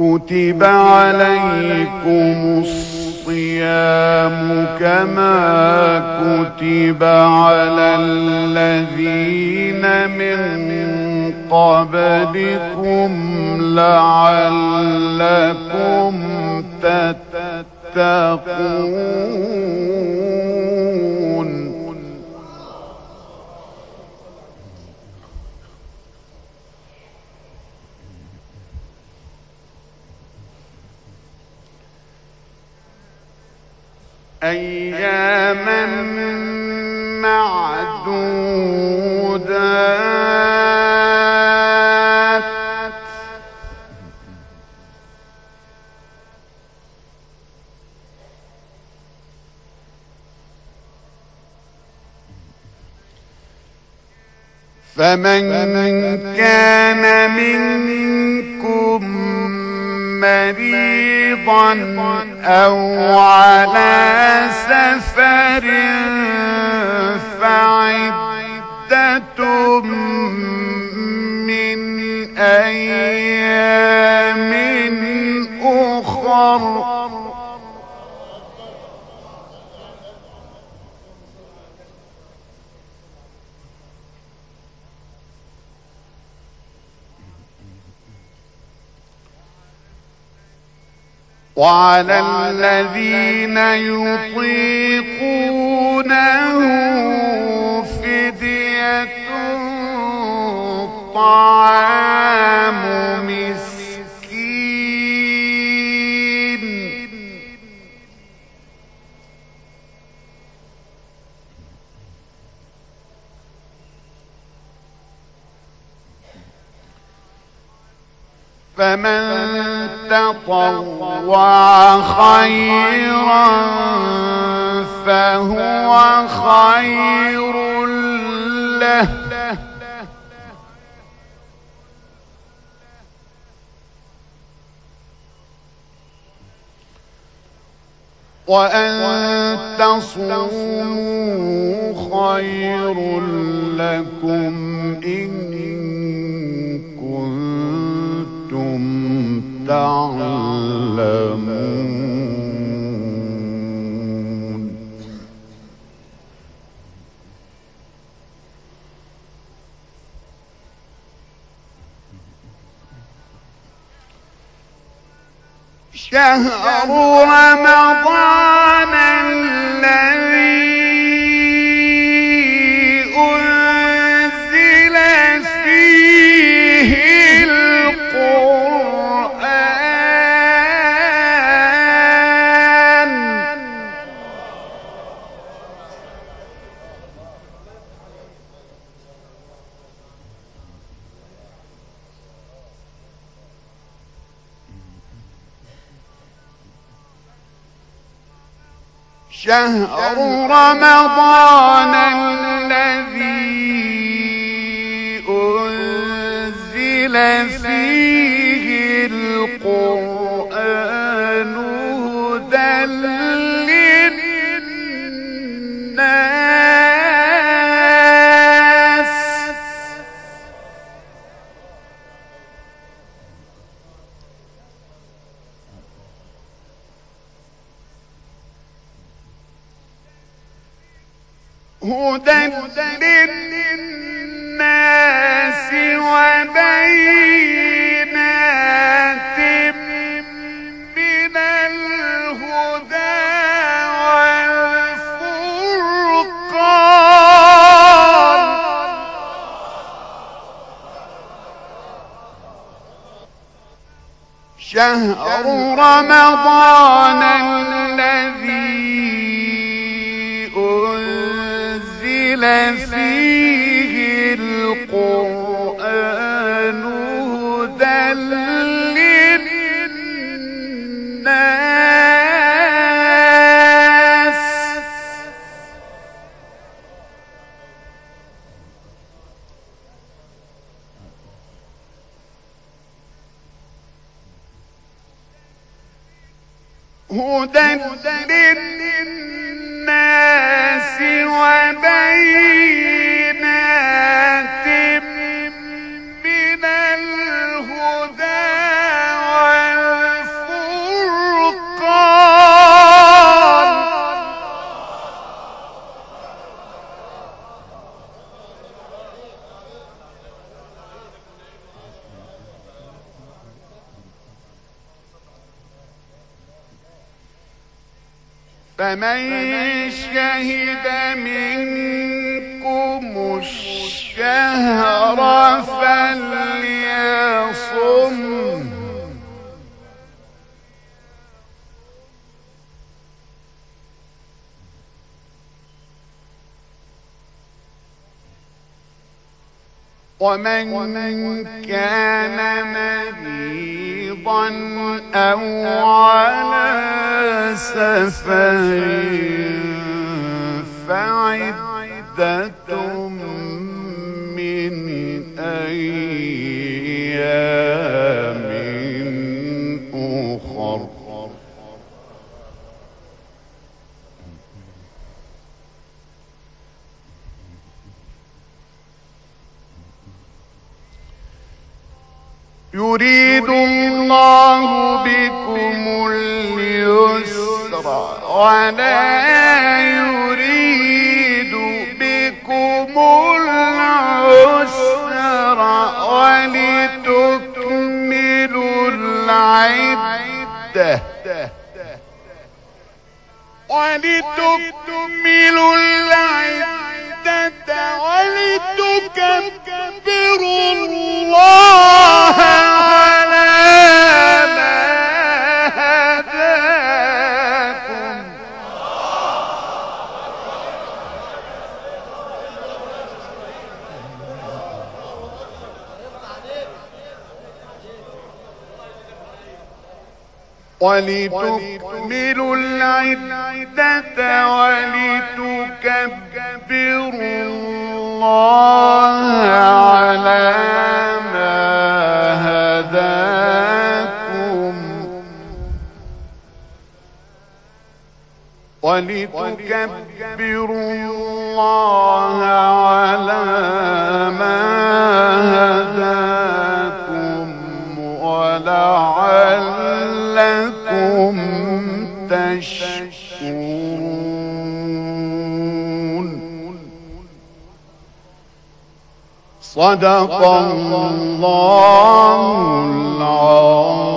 كتب عليكم الصيام كما كتب على الذين من قبلكم لعلكم تتقون أياما معدودات. فمن كان منكم مريضا أو على سفر فعدة من أيام أخر. وعلى الذين يطيقونه فمن تطوع خيرا فهو خير له. وأن تصوموا خير لكم إن تعلمون. شهر رمضان الذي شهر رمضان الذي أنزل فيه القرآن. هدى للناس وبينات من الهدى والفرقان. شهر رمضان هدى للناس وبينات فمن شهد منكم الشهر فليصم. ومن كان مريضا أو على سفر فعدة من أيام أخر يريد الله بكم ولا يريد بكم العسر ولتكملوا العدة. ولتكملوا العدة ولتكبروا الله. ولتكملوا العدة ولتكبروا الله على ما هداكم. ولتكبروا الله على ما هداكم ولعلكم تشكرون. صدق الله العظيم.